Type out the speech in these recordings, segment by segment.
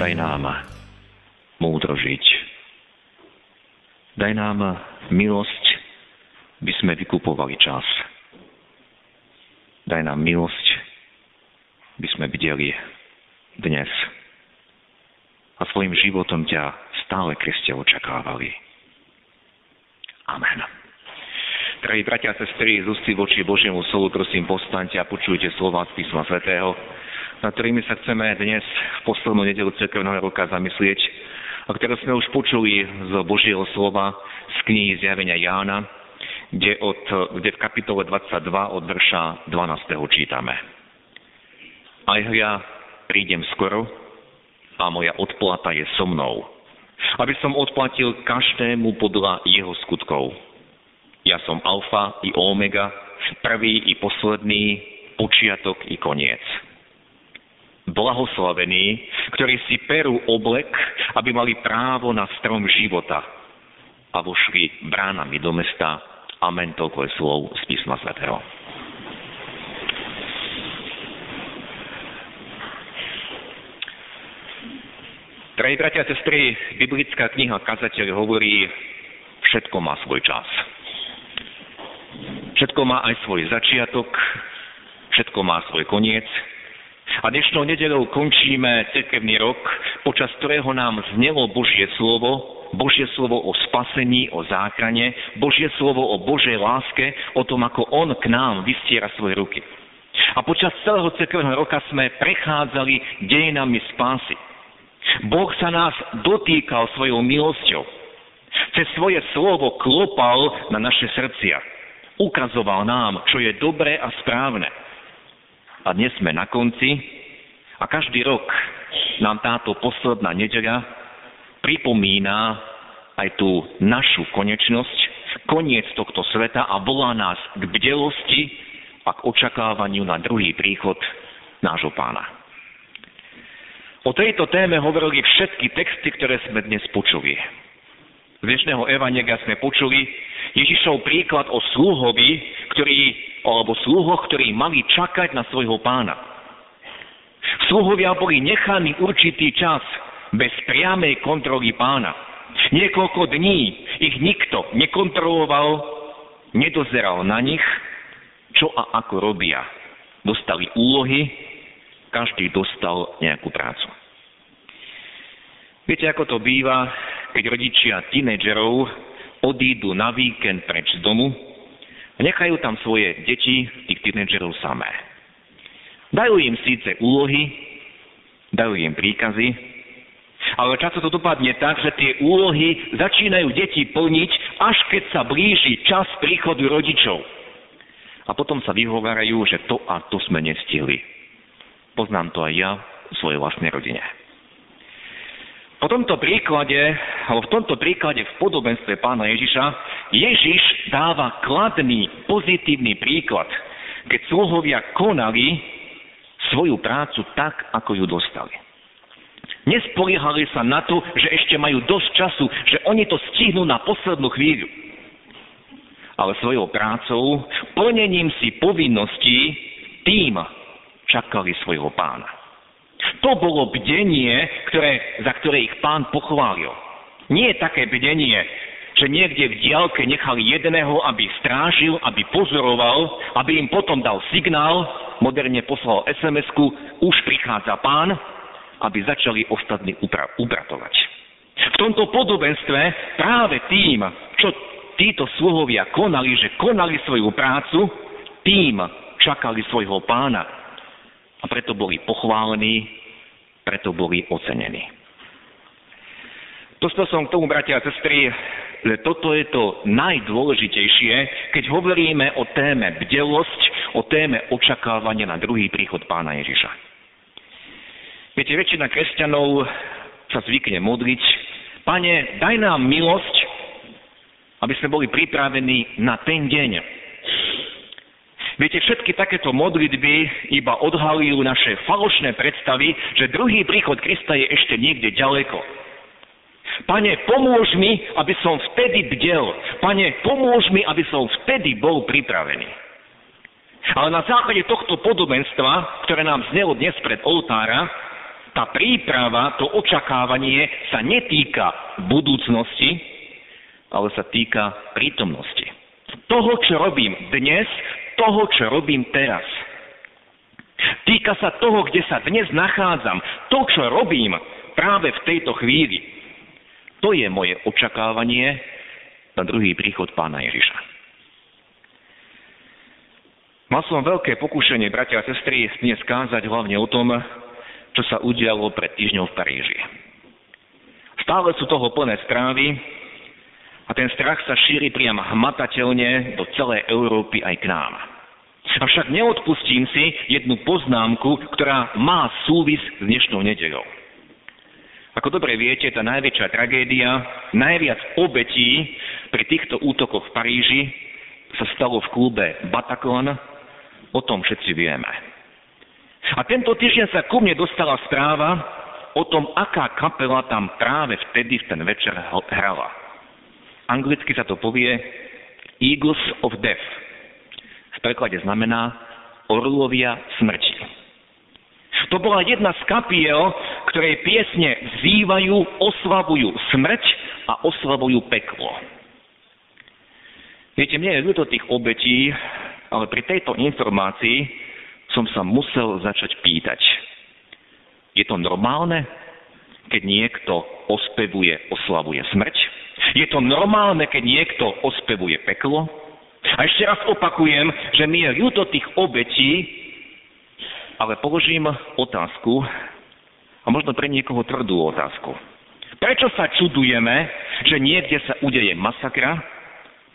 daj nám múdro žiť. Daj nám milosť, by sme vykupovali čas. Daj nám milosť, by sme videli dnes. A svojim životom ťa stále Kriste očakávali. Amen. Drahí bratia a sestry, z voči Božiemu slovu, prosím, postaňte a počujte slova z písma svätého, na ktorými sa chceme dnes v poslednú nedelu cirkevného roka zamyslieť, a ktoré sme už počuli z Božieho slova z knihy Zjavenia Jána, kde, od, kde v kapitole 22 od verša 12. čítame. Aj ja prídem skoro a moja odplata je so mnou, aby som odplatil každému podľa jeho skutkov. Ja som alfa i omega, prvý i posledný, počiatok i koniec blahoslavení, ktorí si perú oblek, aby mali právo na strom života a vošli bránami do mesta. Amen, toľko je slov z písma svätého. Drahí bratia a sestry, biblická kniha Kazateľ hovorí, všetko má svoj čas. Všetko má aj svoj začiatok, všetko má svoj koniec a dnešnou nedelou končíme cirkevný rok, počas ktorého nám znelo Božie slovo, Božie slovo o spasení, o záchrane, Božie slovo o Božej láske, o tom, ako On k nám vystiera svoje ruky. A počas celého cirkevného roka sme prechádzali dejinami spásy. Boh sa nás dotýkal svojou milosťou. Cez svoje slovo klopal na naše srdcia. Ukazoval nám, čo je dobré a správne a dnes sme na konci a každý rok nám táto posledná nedeľa pripomína aj tú našu konečnosť, koniec tohto sveta a volá nás k bdelosti a k očakávaniu na druhý príchod nášho pána. O tejto téme hovorili všetky texty, ktoré sme dnes počuli. Z dnešného evangelia sme počuli Ježišov príklad o sluhovi, ktorý alebo sluhoch, ktorí mali čakať na svojho pána. Sluhovia boli nechaní určitý čas bez priamej kontroly pána. Niekoľko dní ich nikto nekontroloval, nedozeral na nich, čo a ako robia. Dostali úlohy, každý dostal nejakú prácu. Viete, ako to býva, keď rodičia tínedžerov odídu na víkend preč z domu, Nechajú tam svoje deti, tých tínedžerov samé. Dajú im síce úlohy, dajú im príkazy, ale často to dopadne tak, že tie úlohy začínajú deti plniť, až keď sa blíži čas príchodu rodičov. A potom sa vyhovárajú, že to a to sme nestihli. Poznám to aj ja v svojej vlastnej rodine. Po tomto príklade, alebo v tomto príklade v podobenstve pána Ježiša, Ježiš dáva kladný, pozitívny príklad, keď sluhovia konali svoju prácu tak, ako ju dostali. Nespoliehali sa na to, že ešte majú dosť času, že oni to stihnú na poslednú chvíľu. Ale svojou prácou, plnením si povinností, tým čakali svojho pána. To bolo bdenie, ktoré, za ktoré ich pán pochválil. Nie je také bdenie, že niekde v diálke nechali jedného, aby strážil, aby pozoroval, aby im potom dal signál, moderne poslal SMS-ku, už prichádza pán, aby začali ostatní upratovať. V tomto podobenstve práve tým, čo títo sluhovia konali, že konali svoju prácu, tým čakali svojho pána. A preto boli pochválení preto boli ocenení. Dostal som k tomu, bratia a sestry, že toto je to najdôležitejšie, keď hovoríme o téme bdelosť, o téme očakávania na druhý príchod pána Ježiša. Viete, väčšina kresťanov sa zvykne modliť, Pane, daj nám milosť, aby sme boli pripravení na ten deň. Viete, všetky takéto modlitby iba odhalujú naše falošné predstavy, že druhý príchod Krista je ešte niekde ďaleko. Pane, pomôž mi, aby som vtedy bdel. Pane, pomôž mi, aby som vtedy bol pripravený. Ale na základe tohto podobenstva, ktoré nám znelo dnes pred oltára, tá príprava, to očakávanie sa netýka budúcnosti, ale sa týka prítomnosti. Toho, čo robím dnes, toho, čo robím teraz. Týka sa toho, kde sa dnes nachádzam. To, čo robím práve v tejto chvíli. To je moje očakávanie na druhý príchod pána Ježiša. Mal som veľké pokúšanie, bratia a sestry, dnes kázať hlavne o tom, čo sa udialo pred týždňou v Paríži. Stále sú toho plné správy a ten strach sa šíri priam hmatateľne do celej Európy aj k nám. Avšak neodpustím si jednu poznámku, ktorá má súvis s dnešnou nedeľou. Ako dobre viete, tá najväčšia tragédia, najviac obetí pri týchto útokoch v Paríži sa stalo v klube Bataclan. O tom všetci vieme. A tento týždeň sa ku mne dostala správa o tom, aká kapela tam práve vtedy v ten večer hrala. Anglicky sa to povie Eagles of Death. V preklade znamená Orlovia smrti. To bola jedna z kapiel, ktorej piesne vzývajú, oslavujú smrť a oslavujú peklo. Viete, mne je ľúto tých obetí, ale pri tejto informácii som sa musel začať pýtať. Je to normálne, keď niekto ospevuje, oslavuje smrť? Je to normálne, keď niekto ospevuje peklo? A ešte raz opakujem, že mi je ľúto tých obetí, ale položím otázku, a možno pre niekoho tvrdú otázku. Prečo sa čudujeme, že niekde sa udeje masakra,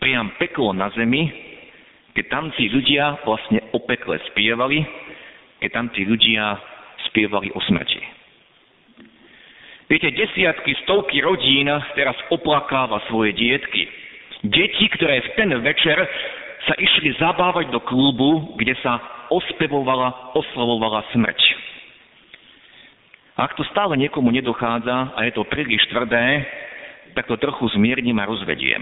priam peklo na zemi, keď tam tí ľudia vlastne o pekle spievali, keď tam tí ľudia spievali o smrti. Viete, desiatky, stovky rodín teraz oplakáva svoje dietky. Deti, ktoré v ten večer sa išli zabávať do klubu, kde sa ospevovala, oslavovala smrť. Ak to stále niekomu nedochádza a je to príliš tvrdé, tak to trochu zmiernim a rozvediem.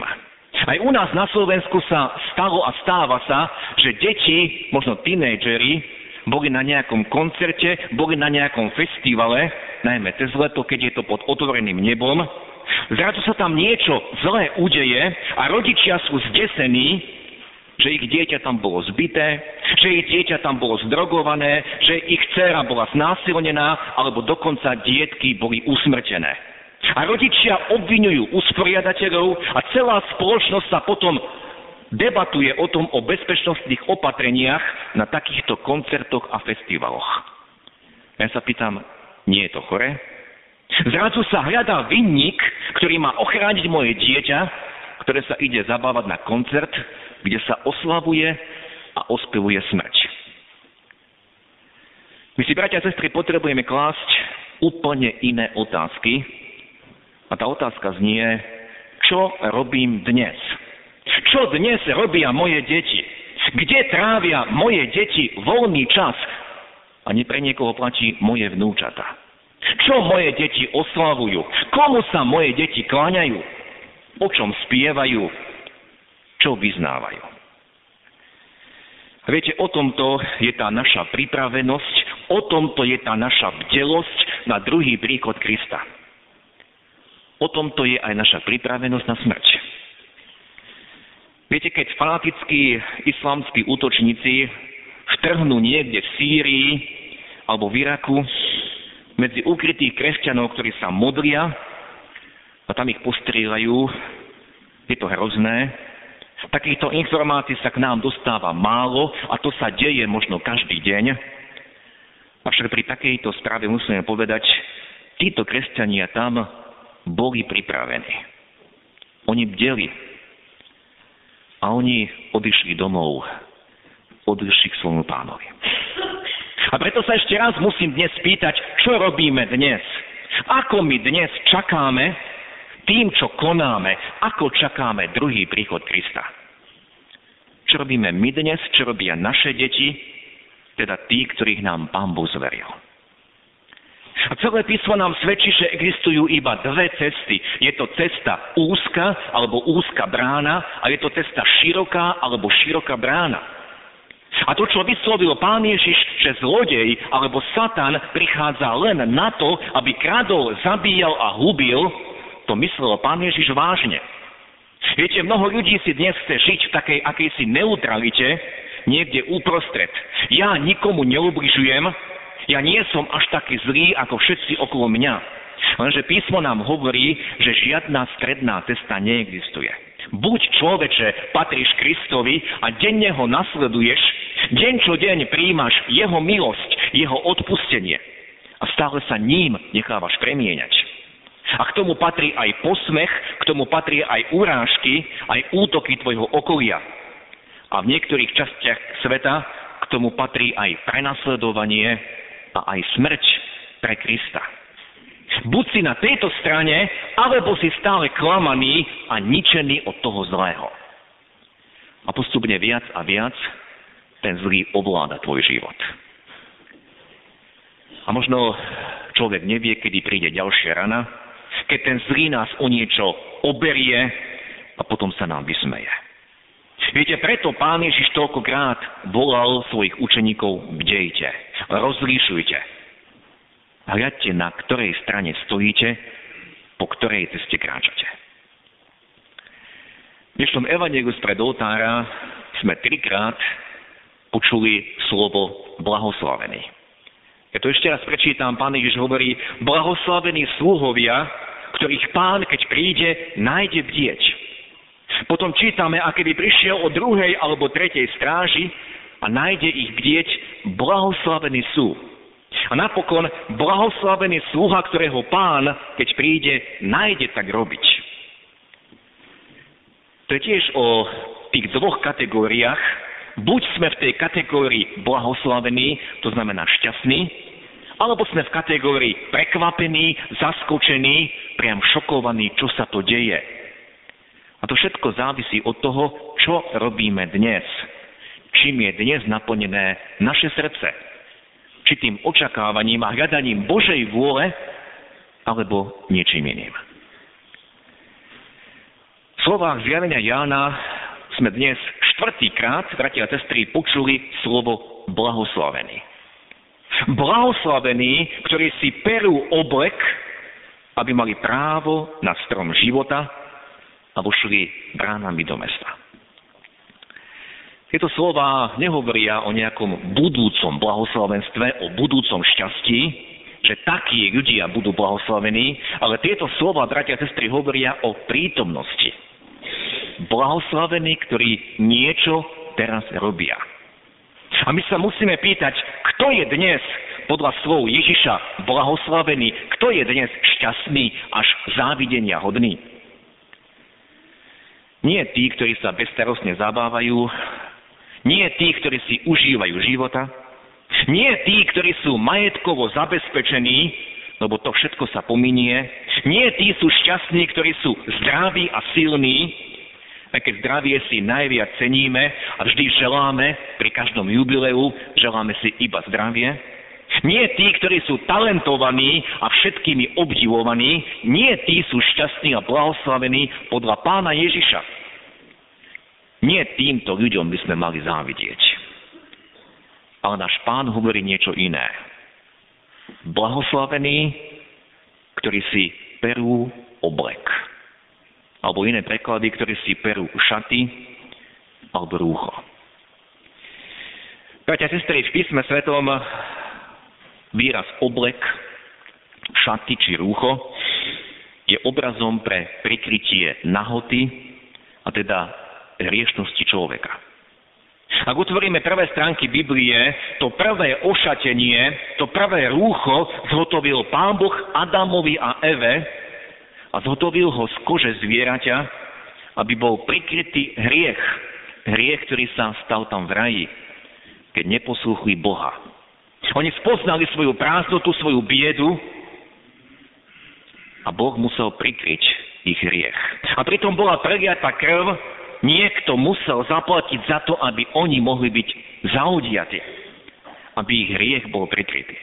Aj u nás na Slovensku sa stalo a stáva sa, že deti, možno tínejdžeri, boli na nejakom koncerte, boli na nejakom festivale, najmä cez leto, keď je to pod otvoreným nebom. Zrazu sa tam niečo zlé udeje a rodičia sú zdesení, že ich dieťa tam bolo zbité, že ich dieťa tam bolo zdrogované, že ich dcéra bola znásilnená, alebo dokonca dietky boli usmrtené. A rodičia obvinujú usporiadateľov a celá spoločnosť sa potom debatuje o tom o bezpečnostných opatreniach na takýchto koncertoch a festivaloch. Ja sa pýtam, nie je to chore? Zrazu sa hľadá vinník, ktorý má ochrániť moje dieťa, ktoré sa ide zabávať na koncert, kde sa oslavuje a ospevuje smrť. My si, bratia a sestry, potrebujeme klásť úplne iné otázky, a tá otázka znie, čo robím dnes? Čo dnes robia moje deti? Kde trávia moje deti voľný čas? A nie pre niekoho platí moje vnúčata. Čo moje deti oslavujú? Komu sa moje deti kláňajú? O čom spievajú? Čo vyznávajú? Viete, o tomto je tá naša pripravenosť, o tomto je tá naša bdelosť na druhý príchod Krista. O tomto je aj naša pripravenosť na smrť. Viete, keď fanatickí islamskí útočníci vtrhnú niekde v Sýrii alebo v Iraku medzi ukrytých kresťanov, ktorí sa modlia a tam ich postrieľajú, je to hrozné. Takýchto informácií sa k nám dostáva málo a to sa deje možno každý deň. Avšak pri takejto správe musíme povedať, títo kresťania tam boli pripravení. Oni bdeli. A oni odišli domov. Odišli k svojmu pánovi. A preto sa ešte raz musím dnes spýtať, čo robíme dnes? Ako my dnes čakáme tým, čo konáme, ako čakáme druhý príchod Krista? Čo robíme my dnes, čo robia naše deti, teda tí, ktorých nám Pán zveril. A celé písmo nám svedčí, že existujú iba dve cesty. Je to cesta úzka alebo úzka brána a je to cesta široká alebo široká brána. A to, čo vyslovil pán Ježiš, že zlodej alebo Satan prichádza len na to, aby kradol, zabíjal a hubil, to myslel pán Ježiš vážne. Viete, mnoho ľudí si dnes chce žiť v takej akejsi neutralite, niekde uprostred. Ja nikomu neubližujem, ja nie som až taký zlý ako všetci okolo mňa. Lenže písmo nám hovorí, že žiadna stredná cesta neexistuje. Buď človeče patríš Kristovi a denne ho nasleduješ, deň čo deň príjmaš jeho milosť, jeho odpustenie a stále sa ním nechávaš premieňať. A k tomu patrí aj posmech, k tomu patrí aj urážky, aj útoky tvojho okolia. A v niektorých častiach sveta k tomu patrí aj prenasledovanie a aj smrť pre Krista. Buď si na tejto strane, alebo si stále klamaný a ničený od toho zlého. A postupne viac a viac ten zlý ovláda tvoj život. A možno človek nevie, kedy príde ďalšia rana, keď ten zlý nás o niečo oberie a potom sa nám vysmeje. Viete, preto pán Ježiš toľkokrát volal svojich učeníkov, bdejte, rozlíšujte. Hľadte, na ktorej strane stojíte, po ktorej ceste kráčate. V dnešnom evangeliu spred oltára sme trikrát počuli slovo blahoslavený. Ja to ešte raz prečítam, pán Ježiš hovorí, blahoslavení sluhovia, ktorých pán, keď príde, nájde bdieť. Potom čítame, a keby prišiel o druhej alebo tretej stráži a nájde ich bdieť, blahoslavení sú. A napokon blahoslavený sluha, ktorého pán, keď príde, nájde tak robiť. To je tiež o tých dvoch kategóriách. Buď sme v tej kategórii blahoslavení, to znamená šťastní, alebo sme v kategórii prekvapení, zaskočení, priam šokovaní, čo sa to deje. A to všetko závisí od toho, čo robíme dnes. Čím je dnes naplnené naše srdce. Či očakávaním a hľadaním Božej vôle, alebo niečím iným. V slovách zjavenia Jána sme dnes štvrtýkrát, bratia a sestry, počuli slovo blahoslavený. Blahoslavení, ktorí si perú oblek, aby mali právo na strom života, a vošli bránami do mesta. Tieto slova nehovoria o nejakom budúcom blahoslavenstve, o budúcom šťastí, že takí ľudia budú blahoslavení, ale tieto slova, bratia a sestry, hovoria o prítomnosti. Blahoslavení, ktorí niečo teraz robia. A my sa musíme pýtať, kto je dnes podľa slov Ježiša blahoslavený, kto je dnes šťastný až závidenia hodný. Nie tí, ktorí sa bezstarostne zabávajú, nie tí, ktorí si užívajú života, nie tí, ktorí sú majetkovo zabezpečení, lebo to všetko sa pominie. Nie tí sú šťastní, ktorí sú zdraví a silní, aj keď zdravie si najviac ceníme a vždy želáme, pri každom jubileu želáme si iba zdravie. Nie tí, ktorí sú talentovaní a všetkými obdivovaní, nie tí sú šťastní a blahoslavení podľa pána Ježiša. Nie týmto ľuďom by sme mali závidieť. Ale náš pán hovorí niečo iné. Blahoslavení, ktorí si perú oblek. Alebo iné preklady, ktorí si perú šaty alebo rúcho. Bratia sestry, v písme svetom výraz oblek, šaty či rúcho je obrazom pre prikrytie nahoty, a teda hriešnosti človeka. Ak utvoríme prvé stránky Biblie, to prvé ošatenie, to prvé rúcho zhotovil Pán Boh Adamovi a Eve a zhotovil ho z kože zvieraťa, aby bol prikrytý hriech. Hriech, ktorý sa stal tam v raji, keď neposlúchli Boha. Oni spoznali svoju prázdnotu, svoju biedu a Boh musel prikryť ich hriech. A pritom bola preliata krv, niekto musel zaplatiť za to, aby oni mohli byť zaudiati, aby ich hriech bol prikrytý.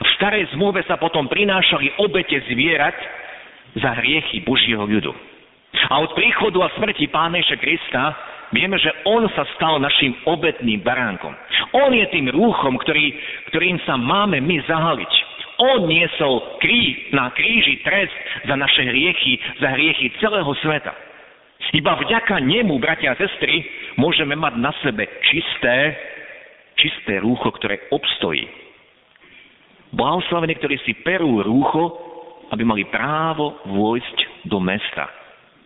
V starej zmluve sa potom prinášali obete zvierat za hriechy Božieho ľudu. A od príchodu a smrti Pána Ježa Krista vieme, že On sa stal našim obetným baránkom. On je tým rúchom, ktorý, ktorým sa máme my zahaliť. On niesol krí, na kríži trest za naše hriechy, za hriechy celého sveta. Iba vďaka nemu, bratia a sestry, môžeme mať na sebe čisté, čisté rúcho, ktoré obstojí. Blahoslavení, ktorí si perú rúcho, aby mali právo vojsť do mesta.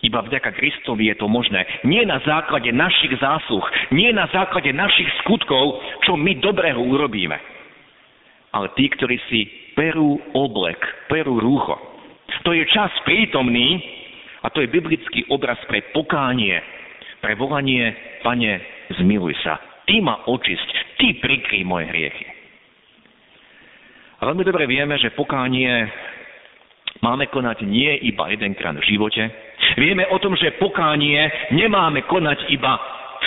Iba vďaka Kristovi je to možné. Nie na základe našich zásluh, nie na základe našich skutkov, čo my dobrého urobíme. Ale tí, ktorí si perú oblek, perú rúcho. To je čas prítomný a to je biblický obraz pre pokánie, pre volanie, pane, zmiluj sa. Ty ma očisť, ty prikry moje hriechy. A veľmi dobre vieme, že pokánie máme konať nie iba jedenkrát v živote. Vieme o tom, že pokánie nemáme konať iba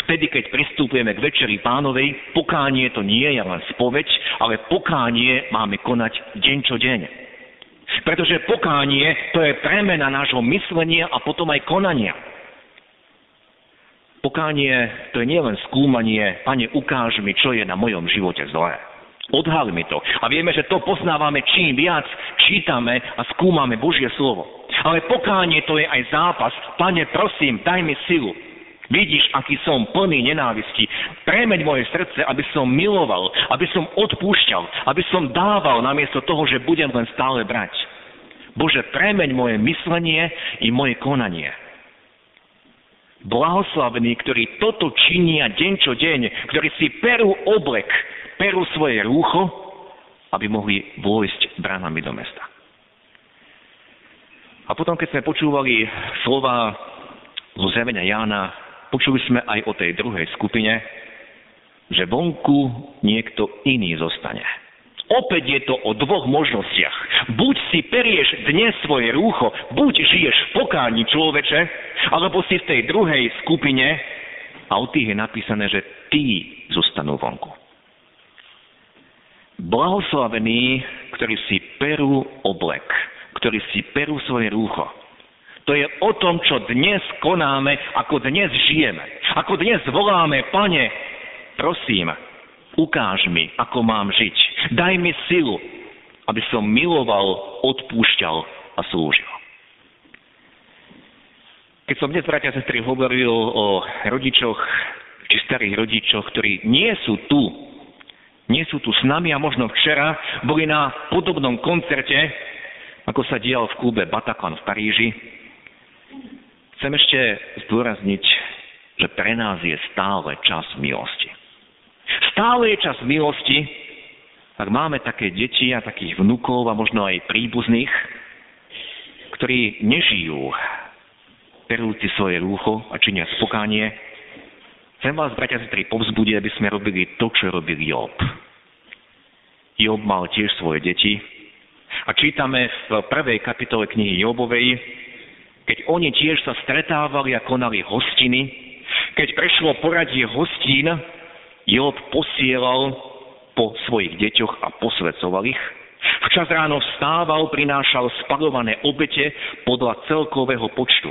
vtedy, keď pristúpujeme k večeri pánovej. Pokánie to nie je len spoveď, ale pokánie máme konať deň čo deň. Pretože pokánie to je premena nášho myslenia a potom aj konania. Pokánie to je nielen skúmanie, pane, ukáž mi, čo je na mojom živote zlé. Odhal mi to. A vieme, že to poznávame čím viac čítame a skúmame Božie slovo. Ale pokánie to je aj zápas. Pane, prosím, daj mi silu. Vidíš, aký som plný nenávisti. Premeď moje srdce, aby som miloval, aby som odpúšťal, aby som dával namiesto toho, že budem len stále brať. Bože, premeň moje myslenie i moje konanie. Blahoslavení, ktorí toto činia deň čo deň, ktorí si perú oblek, perú svoje rúcho, aby mohli vojsť bránami do mesta. A potom, keď sme počúvali slova zo zjavenia Jána, počuli sme aj o tej druhej skupine, že vonku niekto iný zostane. Opäť je to o dvoch možnostiach. Buď si perieš dnes svoje rúcho, buď žiješ v pokáni človeče, alebo si v tej druhej skupine a o tých je napísané, že tí zostanú vonku. Blahoslavení, ktorí si perú oblek, ktorí si perú svoje rúcho. To je o tom, čo dnes konáme, ako dnes žijeme. Ako dnes voláme, pane, prosím, ukáž mi, ako mám žiť. Daj mi silu, aby som miloval, odpúšťal a slúžil. Keď som dnes, bratia a sestry, hovoril o rodičoch, či starých rodičoch, ktorí nie sú tu nie sú tu s nami a možno včera boli na podobnom koncerte, ako sa dial v klube Bataclan v Paríži. Chcem ešte zdôrazniť, že pre nás je stále čas milosti. Stále je čas milosti, ak máme také deti a takých vnukov a možno aj príbuzných, ktorí nežijú perúci svoje rúcho a činia spokánie, Chcem vás, bratia sestry, povzbudiť, aby sme robili to, čo robil Job. Job mal tiež svoje deti a čítame v prvej kapitole knihy Jobovej, keď oni tiež sa stretávali a konali hostiny, keď prešlo poradie hostín, Job posielal po svojich deťoch a posvedcoval ich. Včas ráno vstával, prinášal spadované obete podľa celkového počtu.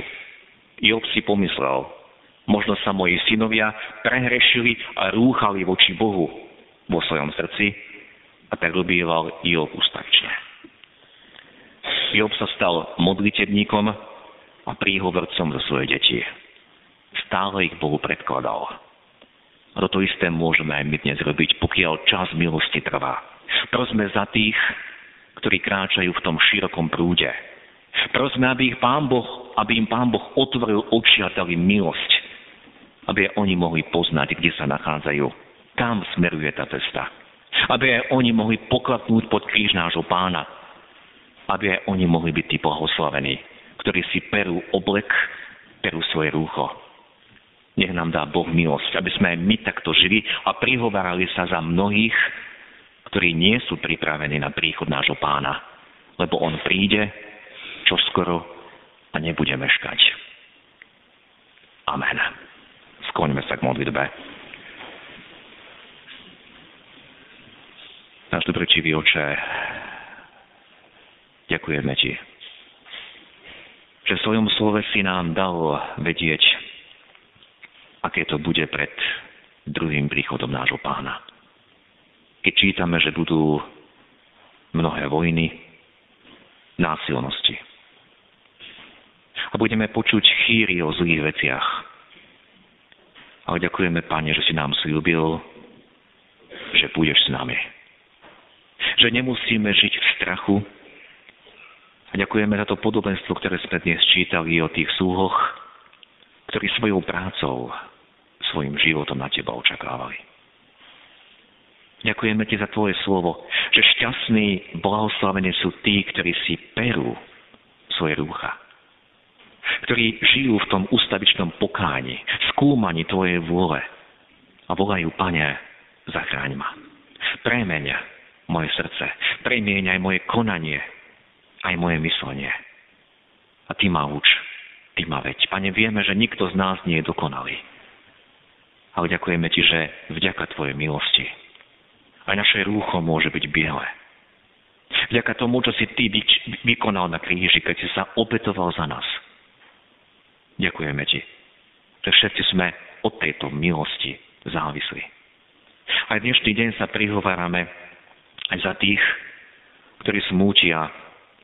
Job si pomyslel, Možno sa moji synovia prehrešili a rúchali voči Bohu vo svojom srdci a tak robieval Job ustavične. Job sa stal modlitebníkom a príhovorcom za svoje deti. Stále ich Bohu predkladal. A toto isté môžeme aj my dnes robiť, pokiaľ čas milosti trvá. Prosme za tých, ktorí kráčajú v tom širokom prúde. Prosme, aby, ich pán boh, aby im Pán Boh otvoril oči a dali milosť aby oni mohli poznať, kde sa nachádzajú, kam smeruje tá cesta. Aby oni mohli poklapnúť pod kríž nášho pána. Aby oni mohli byť tí blahoslavení, ktorí si perú oblek, perú svoje rúcho. Nech nám dá Boh milosť, aby sme aj my takto žili a prihovárali sa za mnohých, ktorí nie sú pripravení na príchod nášho pána, lebo on príde čoskoro a nebude meškať. Amen. Skloňme sa k modlitbe. Náš dobrečivý oče, ďakujeme Ti, že v svojom slove si nám dal vedieť, aké to bude pred druhým príchodom nášho pána. Keď čítame, že budú mnohé vojny, násilnosti. A budeme počuť chýry o zlých veciach. Ale ďakujeme, Pane, že si nám slúbil, že budeš s nami že nemusíme žiť v strachu. A ďakujeme za to podobenstvo, ktoré sme dnes čítali o tých súhoch, ktorí svojou prácou, svojim životom na teba očakávali. Ďakujeme ti za tvoje slovo, že šťastní, blahoslavení sú tí, ktorí si perú svoje rúcha. Ktorí žijú v tom ustavičnom pokáni, skúmaní tvojej vôle a volajú, Pane, zachráň ma. Premeň moje srdce. Premieň aj moje konanie, aj moje myslenie. A ty ma uč, ty ma veď. Pane, vieme, že nikto z nás nie je dokonalý. Ale ďakujeme ti, že vďaka tvojej milosti aj naše rúcho môže byť biele. Vďaka tomu, čo si ty vykonal na kríži, keď si sa obetoval za nás. Ďakujeme ti, že všetci sme od tejto milosti závislí. Aj dnešný deň sa prihovárame aj za tých, ktorí smútia,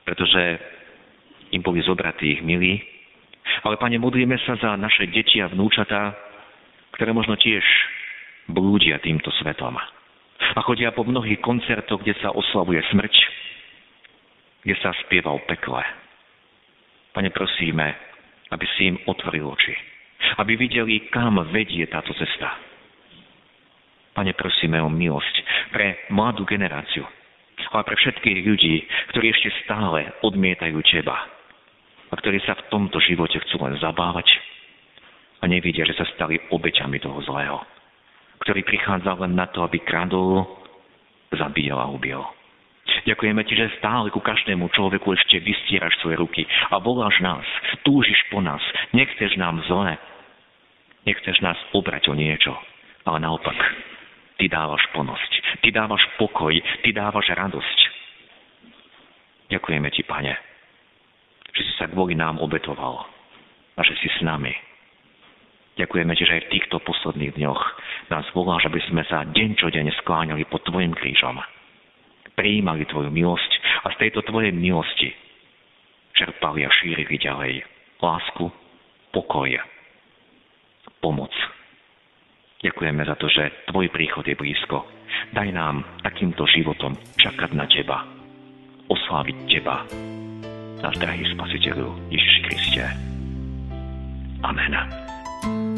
pretože im boli zobratí ich milí. Ale, Pane, modlíme sa za naše deti a vnúčatá, ktoré možno tiež blúdia týmto svetom. A chodia po mnohých koncertoch, kde sa oslavuje smrť, kde sa spieva o pekle. Pane, prosíme, aby si im otvoril oči. Aby videli, kam vedie táto cesta. Pane, prosíme o milosť pre mladú generáciu, ale pre všetkých ľudí, ktorí ešte stále odmietajú Teba a ktorí sa v tomto živote chcú len zabávať a nevidia, že sa stali obeťami toho zlého, ktorý prichádza len na to, aby kradol, zabíjal a ubil. Ďakujeme ti, že stále ku každému človeku ešte vystieraš svoje ruky a voláš nás, túžiš po nás, nechceš nám zle, nechceš nás obrať o niečo, ale naopak Ty dávaš plnosť, Ty dávaš pokoj, Ty dávaš radosť. Ďakujeme Ti, Pane, že si sa kvôli nám obetoval a že si s nami. Ďakujeme Ti, že aj v týchto posledných dňoch nás voláš, aby sme sa deň čo deň skláňali pod Tvojim krížom. Prijímali Tvoju milosť a z tejto Tvojej milosti čerpali a šírili ďalej lásku, pokoj, pomoc Ďakujeme za to, že Tvoj príchod je blízko. Daj nám takýmto životom čakať na Teba, osláviť Teba, náš drahý Spasiteľu Ježiši Kriste. Amen. thank you